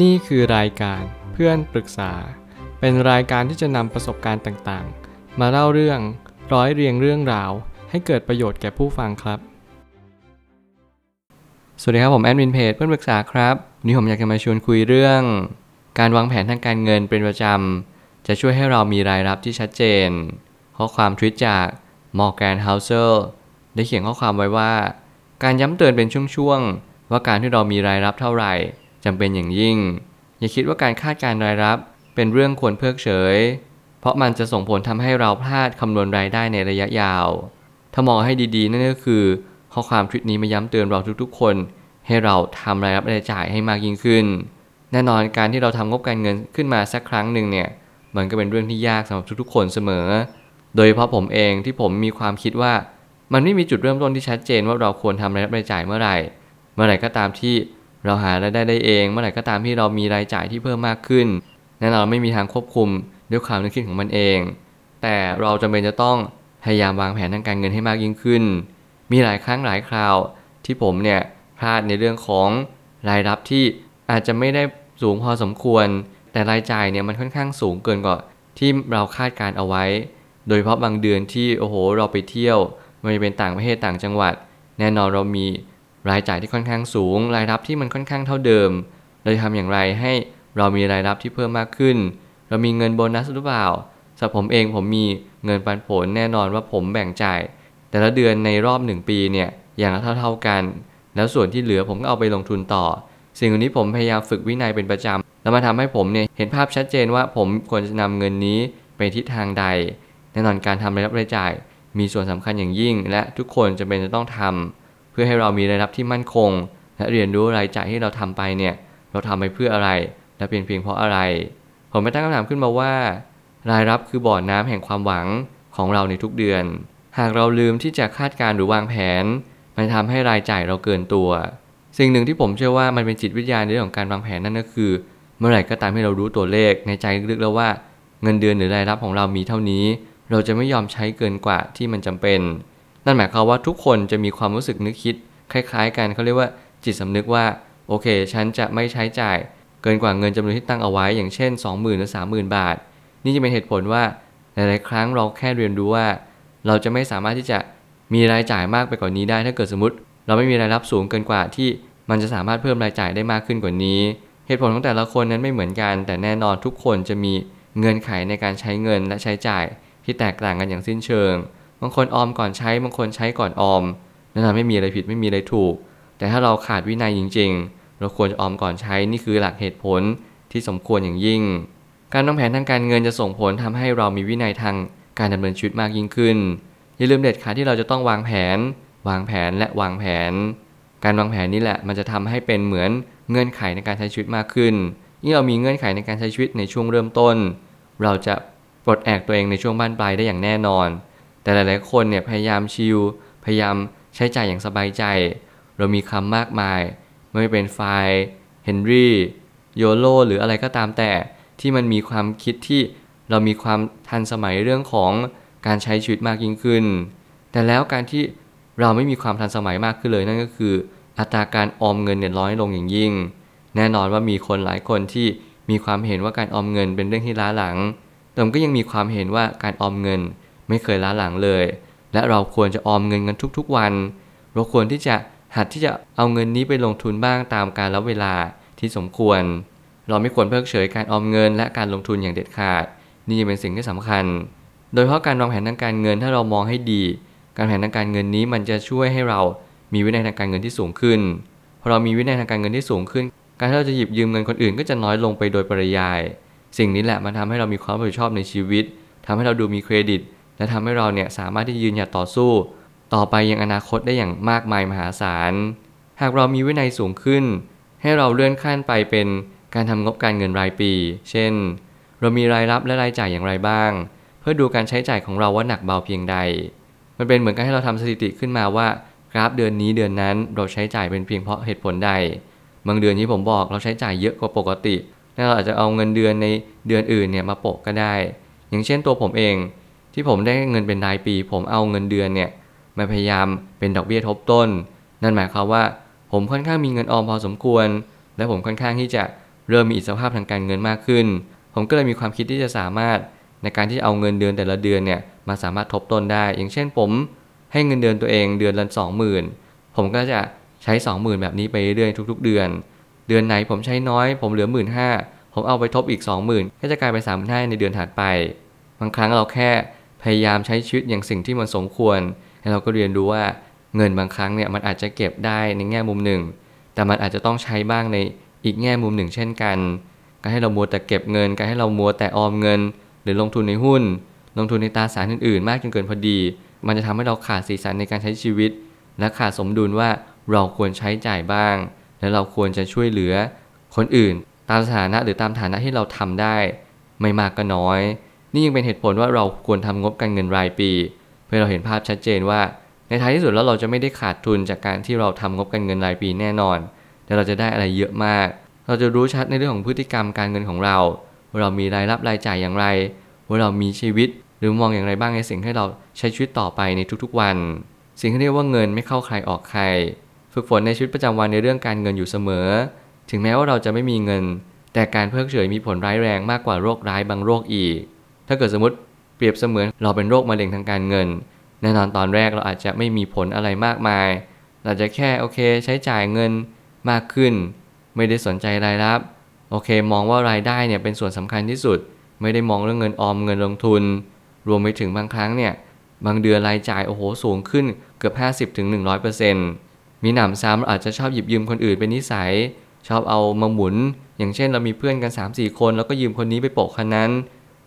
นี่คือรายการเพื่อนปรึกษา เป็นรายการที่จะนำประสบการณ์ต่างๆ มาเล่าเรื่องร้อยเรียงเรื่องราว ให้เกิดประโยชน์แก่ผู้ฟังครับ สวัสดีครับผมแอดมินเพจเพื่อนปรึกษาครับวันนี้ผมอยากจะมาชวนคุยเรื่อง การวางแผนทางการเงินเป็นประจำจะช่วยให้เรามีรายรับที่ชัดเจน ข้อความทวิตจากมอร์แกนเฮาเซอร์ได้เขียนข้อความไว้ว่า การย้ำเตือนเป็นช่วงๆว่าการที่เรามีรายรับเท่าไหร่ จำเป็นอย่างยิ่ง อย่าคิดว่าการคาดการรายรับ เป็นเรื่องควรเพิกเฉย เพราะมันจะส่งผลทำให้เราพลาดคำนวณรายได้ในระยะยาว ถ้ามองให้ดีๆ นั่นก็คือ ข้อความทวิตนี้มาย้ำเตือนเราทุกๆ คน ให้เราทำรายรับรายจ่ายให้มากยิ่งขึ้น แน่นอนการที่เราทำงบการเงินขึ้นมาสักครั้งหนึ่งเนี่ยมันก็เป็นเรื่องที่ยากสำหรับทุกๆ คนเสมอ โดยเฉพาะผมเองที่ผมมีความคิดว่า มันไม่มีจุดเริ่มต้นที่ชัดเจนว่าเราควรทำรายรับรายจ่ายเมื่อไหร่ เมื่อไหร่ก็ตามที่ เราหารายได้ได้เอง เมื่อไหร่ก็ตามที่เรามีรายจ่ายที่เพิ่มมากขึ้นแน่นอนไม่มีทางควบคุมด้วยความนึกคิดของมันเอง แต่เราจำเป็นจะต้องพยายามวางแผนทางการเงินให้มากยิ่งขึ้น มีหลายครั้งหลายคราวที่ผมเนี่ยพลาดในเรื่องของรายรับที่อาจจะไม่ได้สูงพอสมควร แต่รายจ่ายเนี่ยมันค่อนข้างสูงเกินกว่าที่เราคาดการเอาไว้ โดยเฉพาะบางเดือนที่โอ้โหเราไปเที่ยวไม่ว่าจะเป็นต่างประเทศต่างจังหวัด แน่นอนเรามี รายจ่ายที่ค่อนข้างสูง รายรับที่มันค่อนข้างเท่าเดิม เราจะทำอย่างไรให้เรามีรายรับที่เพิ่มมากขึ้น เรามีเงินโบนัสหรือเปล่าสำหรับผมเองผมมีเงินปันผลแน่นอนว่าผมแบ่งจ่าย แต่ละเดือนในรอบหนึ่งปีเนี่ยอย่างละเท่าๆกัน แล้วส่วนที่เหลือผมก็เอาไปลงทุนต่อ สิ่งนี้ผมพยายามฝึกวินัยเป็นประจำแล้วมาทำให้ผมเนี่ยเห็นภาพชัดเจนว่าผมควรจะนำเงินนี้ไปทิศทางใด แน่นอนการทำรายรับรายจ่าย มีส่วนสำคัญอย่างยิ่ง และทุกคนจะเป็นจะต้องทำ เพื่อให้เรามีรายรับที่มั่นคง และเรียนรู้รายจ่ายที่เราทำไปเนี่ยเราทำไปเพื่ออะไร และเป็นเพียงเพราะอะไร ผมไปตั้งคำถามขึ้นมาว่า รายรับคือบ่อน้ำแห่งความหวังของเราในทุกเดือน หากเราลืมที่จะคาดการหรือวางแผน มันทำให้รายจ่ายเราเกินตัว สิ่งหนึ่งที่ผมเชื่อว่ามันเป็นจิตวิทยาในเรื่องของการวางแผนนั่นก็คือ เมื่อไหร่ก็ตามที่เรารู้ตัวเลขในใจลึกๆแล้วว่า เงินเดือนหรือรายรับของเรามีเท่านี้ เราจะไม่ยอมใช้เกินกว่าที่มันจำเป็น นั่นหมายความว่าทุกคนจะมีความรู้สึกนึกคิด คล้าย ๆ กันเขาเรียกว่าจิตสำนึกว่าโอเค ฉันจะไม่ใช้จ่าย เกินกว่าเงินจำนวนที่ตั้งเอาไว้อย่างเช่น 20,000หรือ30,000 บาท นี่จะเป็นเหตุผลว่าหลายๆ ครั้งเราแค่เรียนรู้ว่า เราจะไม่สามารถที่จะมีรายจ่ายมากไปกว่านี้ได้ ถ้าเกิดสมมติ เราไม่มีรายรับสูงเกินกว่าที่มันจะสามารถเพิ่มรายจ่ายได้มากขึ้นกว่านี้ เหตุผลของแต่ละคนนั้นไม่เหมือนกัน แต่แน่นอนทุกคนจะมีเงื่อนไขในการใช้เงินและใช้จ่ายที่แตกต่างกันอย่างสิ้นเชิง บางคนออมก่อนใช้บางคนใช้ก่อนออมนั่นไม่มีอะไรผิดไม่มีอะไรถูก แต่ถ้าเราขาดวินัยจริง ๆ เราควรจะออมก่อนใช้นี่คือหลักเหตุผลที่สมควรอย่างยิ่ง การวางแผนทางการเงินจะส่งผลทำให้เรามีวินัยทางการดำเนินชีวิตมากยิ่งขึ้น อย่าลืมเด็ดขาดที่เราจะต้องวางแผน วางแผนและวางแผน การวางแผนนี่แหละมันจะทำให้เป็นเหมือนเงื่อนไขในการใช้ชีวิตมากขึ้นยิ่งเรามีเงื่อนไขในการใช้ชีวิตในช่วงเริ่มต้น เราจะปลดแอกตัวเองในช่วงบ้านปลายได้อย่างแน่นอน แต่หลาย ๆ คนเนี่ยพยายามชิลพยายามใช้จ่ายอย่างสบายใจ เรามีคำมากมาย ไม่ว่าเป็นไฟเฮนรี่โยโลหรืออะไรก็ตามแต่ที่มันมีความคิดที่เรามีความทันสมัยเรื่องของการใช้ชีวิตมากยิ่งขึ้น แต่แล้วการที่เราไม่มีความทันสมัยมากขึ้นเลยนั่นก็คือ อัตราการออมเงินเนี่ยน้อยลงอย่างยิ่ง แน่นอนว่ามีคนหลายคนที่มีความเห็นว่าการออมเงินเป็นเรื่องที่ล้าหลังแต่ก็ยังมีความเห็นว่าการออมเงิน ไม่เคยล้าหลังเลย และเราควรจะออมเงินกันทุกๆวัน เราควรที่จะหัดที่จะเอาเงินนี้ไปลงทุนบ้างตามการละเวลาที่สมควร เราไม่ควรเพิกเฉยการออมเงินและการลงทุนอย่างเด็ดขาด นี่จะเป็นสิ่งที่สำคัญ โดยเฉพาะการวางแผนทางการเงินถ้าเรามองให้ดี การแผนทางการเงินนี้มันจะช่วยให้เรามีวินัยทางการเงินที่สูงขึ้นพอเรามีวินัยทางการเงินที่สูงขึ้น การที่เราจะหยิบยืมเงินคนอื่นก็จะน้อยลงไปโดยปริยาย สิ่งนี้แหละมันทำให้เรามีความรับผิดชอบในชีวิตทำให้เราดูมีเครดิต และทำให้เราเนี่ยสามารถที่ยืนหยัดต่อสู้ ต่อไปยังอนาคตได้อย่างมากมายมหาศาล หากเรามีวินัยสูงขึ้น ให้เราเลื่อนขั้นไปเป็นการทำงบการเงินรายปี เช่น เรามีรายรับและรายจ่ายอย่างไรบ้าง เพื่อดูการใช้จ่ายของเราว่าหนักเบาเพียงใด มันเป็นเหมือนการให้เราทำสถิติขึ้นมาว่ากราฟเดือนนี้เดือนนั้นเราใช้จ่ายเป็นเพียงเพราะเหตุผลใด บางเดือนที่ผมบอกเราใช้จ่ายเยอะกว่าปกติแล้วเราอาจจะเอาเงินเดือนในเดือนอื่นเนี่ยมาโปะก็ได้ อย่างเช่นตัวผมเอง ที่ผมได้เงินเป็นรายปี ผมเอาเงินเดือนเนี่ยมาพยายามเป็นดอกเบี้ยทบต้น นั่นหมายความว่าผมค่อนข้างมีเงินออมพอสมควร และผมค่อนข้างที่จะเริ่มมีอิสรภาพทางการเงินมากขึ้น ผมก็เลยมีความคิดที่จะสามารถในการที่เอาเงินเดือนแต่ละเดือนเนี่ยมาสามารถทบต้นได้ อย่างเช่นผมให้เงินเดือนตัวเองเดือนละ20,000 ผมก็จะใช้ 20,000 แบบนี้ไปเรื่อยๆทุก ๆ เดือน เดือนไหนผมใช้น้อย ผมเหลือ 1 5ื่นผมเอาไปทบอีก 20,000 ก็จะกลายเป็น3 5 0 0ในเดือนถัดไป บางครั้งเราแค่ พยายามใช้ชีวิตอย่างสิ่งที่มันสมควร แล้วเราก็เรียนรู้ว่าเงินบางครั้งเนี่ยมันอาจจะเก็บได้ในแง่มุมหนึ่ง แต่มันอาจจะต้องใช้บ้างในอีกแง่มุมหนึ่ง เช่นกัน การให้เรามัวแต่เก็บเงิน การให้เรามัวแต่ออมเงิน หรือลงทุนในหุ้น ลงทุนในตราสารอื่นๆ มากจนเกินพอดี มันจะทำให้เราขาดสีสันในการใช้ชีวิต และขาดสมดุลว่าเราควรใช้จ่ายบ้าง และเราควรจะช่วยเหลือคนอื่น ตามสถานะหรือตามฐานะที่เราทำได้ ไม่มากก็น้อย นี่ยังเป็นเหตุผลว่าเราควรทำงบการเงินรายปี เพื่อเราเห็นภาพชัดเจนว่า ในท้ายที่สุดแล้วเราจะไม่ได้ขาดทุนจากการที่เราทำงบการเงินรายปีแน่นอน แต่เราจะได้อะไรเยอะมาก เราจะรู้ชัดในเรื่องของพฤติกรรมการเงินของเรา ว่าเรามีรายรับรายจ่ายอย่างไร ว่าเรามีชีวิต หรือมองอย่างไรบ้างในสิ่งให้เราใช้ชีวิตต่อไปในทุกๆวัน สิ่งที่เรียกว่าเงินไม่เข้าใครออกใคร ฝึกฝนในชีวิตประจำวันในเรื่องการเงินอยู่เสมอ ถึงแม้ว่าเราจะไม่มีเงิน แต่การเพิกเฉยมีผลร้ายแรงมากกว่าโรคร้ายบางโรคอีก ถ้าเกิดสมมติเปรียบเสมือนเราเป็นโรคมะเร็งทางการเงิน แน่นอนตอนแรกเราอาจจะไม่มีผลอะไรมากมาย เราจะแค่โอเคใช้จ่ายเงินมากขึ้น ไม่ได้สนใจรายรับ โอเค มองว่ารายได้เนี่ยเป็นส่วนสำคัญที่สุด ไม่ได้มองเรื่องเงินออมเงินลงทุน รวมไปถึงบางครั้งเนี่ยบางเดือนรายจ่ายโอ้โหสูงขึ้นเกือบ 50ถึง100%มีหนำซ้ำอาจจะชอบหยิบยืมคนอื่นเป็นนิสัย ชอบเอามาหมุน อย่างเช่นเรามีเพื่อนกัน 3-4 คน แล้วก็ยืมคนนี้ไปโปะคนนั้น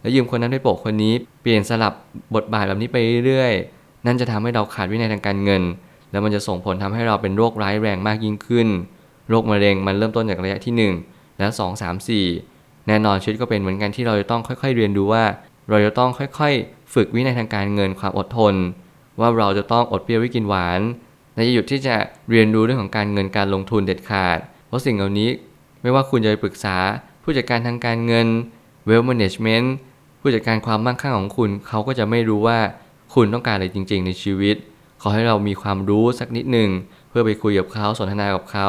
แล้วยืมคนนั้นไปโปะคนนี้เปลี่ยนสลับบทบาทแบบนี้ไปเรื่อยๆ นั่นจะทำให้เราขาดวินัยทางการเงิน แล้วมันจะส่งผลทำให้เราเป็นโรคร้ายแรงมากยิ่งขึ้น โรคมะเร็งมันเริ่มต้นจากระยะที่ 1 และ 2 3 4 แน่นอนชีวิตก็เป็นเหมือนกันที่เราจะต้องค่อย ๆ เรียนรู้ว่า เราจะต้องค่อยๆ ฝึกวินัยทางการเงินความอดทน ว่าเราจะต้องอดเปรี้ยวไว้กินหวานและจะหยุดที่จะเรียนรู้เรื่องของการเงินการลงทุนเด็ดขาด เพราะสิ่งเหล่านี้ไม่ว่าคุณจะไปปรึกษาผู้จัดการทางการเงิน wealth management ผู้จัดการความมั่งคั่งของคุณเขาก็จะไม่รู้ว่าคุณต้องการอะไรจริง ๆ ในชีวิต ขอให้เรามีความรู้สักนิดหนึ่งเพื่อไปคุยกับเขาสนทนากับเขา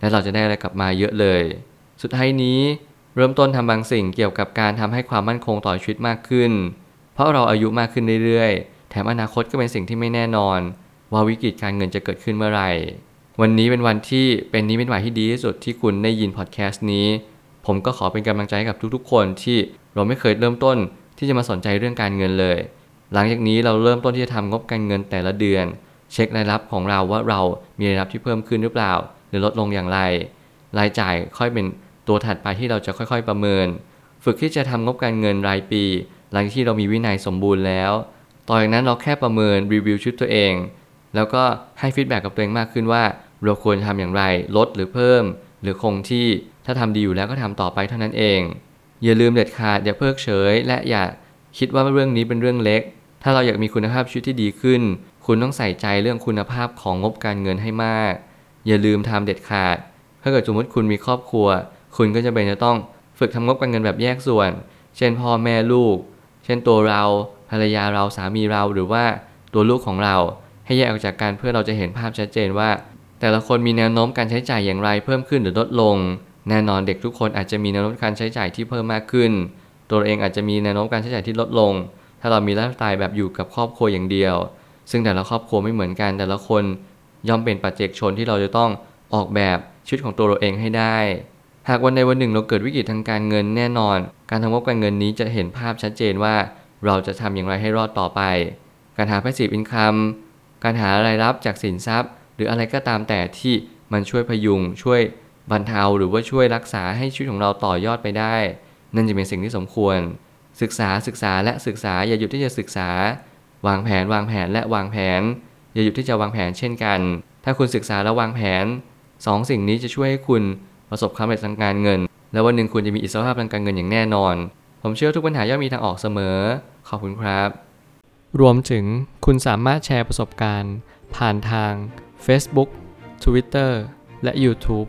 และเราจะได้อะไรกลับมาเยอะเลย สุดท้ายนี้เริ่มต้นทำบางสิ่งเกี่ยวกับการทำให้ความมั่นคงต่อชีวิตมากขึ้น เพราะเราอายุมากขึ้นเรื่อยๆ แถมอนาคตก็เป็นสิ่งที่ไม่แน่นอน ว่าวิกฤตการเงินจะเกิดขึ้นเมื่อไหร่ วันนี้เป็นวันที่เป็นนี้เป็นวันที่ดีที่สุดที่คุณได้ยินพอดแคสต์นี้ ผมก็ขอเป็นกำลังใจให้กับทุกๆ คนที่ เราไม่เคยเริ่มต้นที่จะมาสนใจเรื่องการเงินเลย หลังจากนี้เราเริ่มต้นที่จะทำงบการเงินแต่ละเดือน เช็ครายรับของเราว่าเรามีรายรับที่เพิ่มขึ้นหรือเปล่า หรือลดลงอย่างไร รายจ่ายค่อยเป็นตัวถัดไปที่เราจะค่อยๆประเมิน ฝึกที่จะทำงบการเงินรายปี หลังที่เรามีวินัยสมบูรณ์แล้ว ต่อจากนั้นเราแค่ประเมินรีวิวชุดตัวเอง แล้วก็ให้ฟีดแบ็กกับตัวเองมากขึ้นว่า เราควรทำอย่างไร ลดหรือเพิ่ม หรือคงที่ถ้าทำดีอยู่แล้วก็ทำต่อไปเท่านั้นเอง อย่าลืมเด็ดขาดอย่าเพิกเฉย และอย่าคิดว่าเรื่องนี้เป็นเรื่องเล็ก ถ้าเราอยากมีคุณภาพชีวิตที่ดีขึ้น คุณต้องใส่ใจเรื่องคุณภาพของงบการเงินให้มาก อย่าลืมทำเด็ดขาด ถ้าเกิดสมมติคุณมีครอบครัว คุณก็จะเป็นจะต้องฝึกทำงบการเงินแบบแยกส่วน เช่นพ่อแม่ลูก เช่นตัวเราภรรยาเราสามีเราหรือว่าตัวลูกของเรา ให้แยกออกจากกันเพื่อเราจะเห็นภาพชัดเจนว่า แต่ละคนมีแนวโน้มการใช้จ่ายอย่างไรเพิ่มขึ้นหรือลดลง แน่นอนเด็กทุกคนอาจจะมีแนวโน้มการใช้จ่ายที่เพิ่มมากขึ้น ตัวเองอาจจะมีแนวโน้มการใช้จ่ายที่ลดลง ถ้าเรามีไลฟ์สไตล์แบบอยู่กับครอบครัวอย่างเดียว ซึ่งแต่ละครอบครัวไม่เหมือนกัน แต่ละคนย่อมเป็นปัจเจกชนที่เราจะต้องออกแบบชีวิตของตัวเราเองให้ได้ หากวันใดวันหนึ่งเราเกิดวิกฤตทางการเงินแน่นอน การทำงบการเงินนี้จะเห็นภาพชัดเจนว่าเราจะทำอย่างไรให้รอดต่อไป การหา passive income การหารายรับจากสินทรัพย์ หรืออะไรก็ตามแต่ที่มันช่วยพยุงช่วย บรรเทาหรือว่าช่วยรักษาให้ชีวิตของเราต่อยอดไปได้ นั่นจะเป็นสิ่งที่สมควร ศึกษาศึกษาและศึกษาอย่าหยุดที่จะศึกษา วางแผนวางแผนและวางแผน อย่าหยุดที่จะวางแผนเช่นกัน ถ้าคุณศึกษาและวางแผนสองสิ่งนี้จะช่วยให้คุณประสบความสำเร็จทางการเงิน และวันหนึ่งคุณจะมีอิสรภาพทางการเงินอย่างแน่นอน ผมเชื่อทุกปัญหาย่อมมีทางออกเสมอ ขอบคุณครับ รวมถึงคุณสามารถแชร์ประสบการณ์ ผ่านทาง Facebook Twitter และ YouTube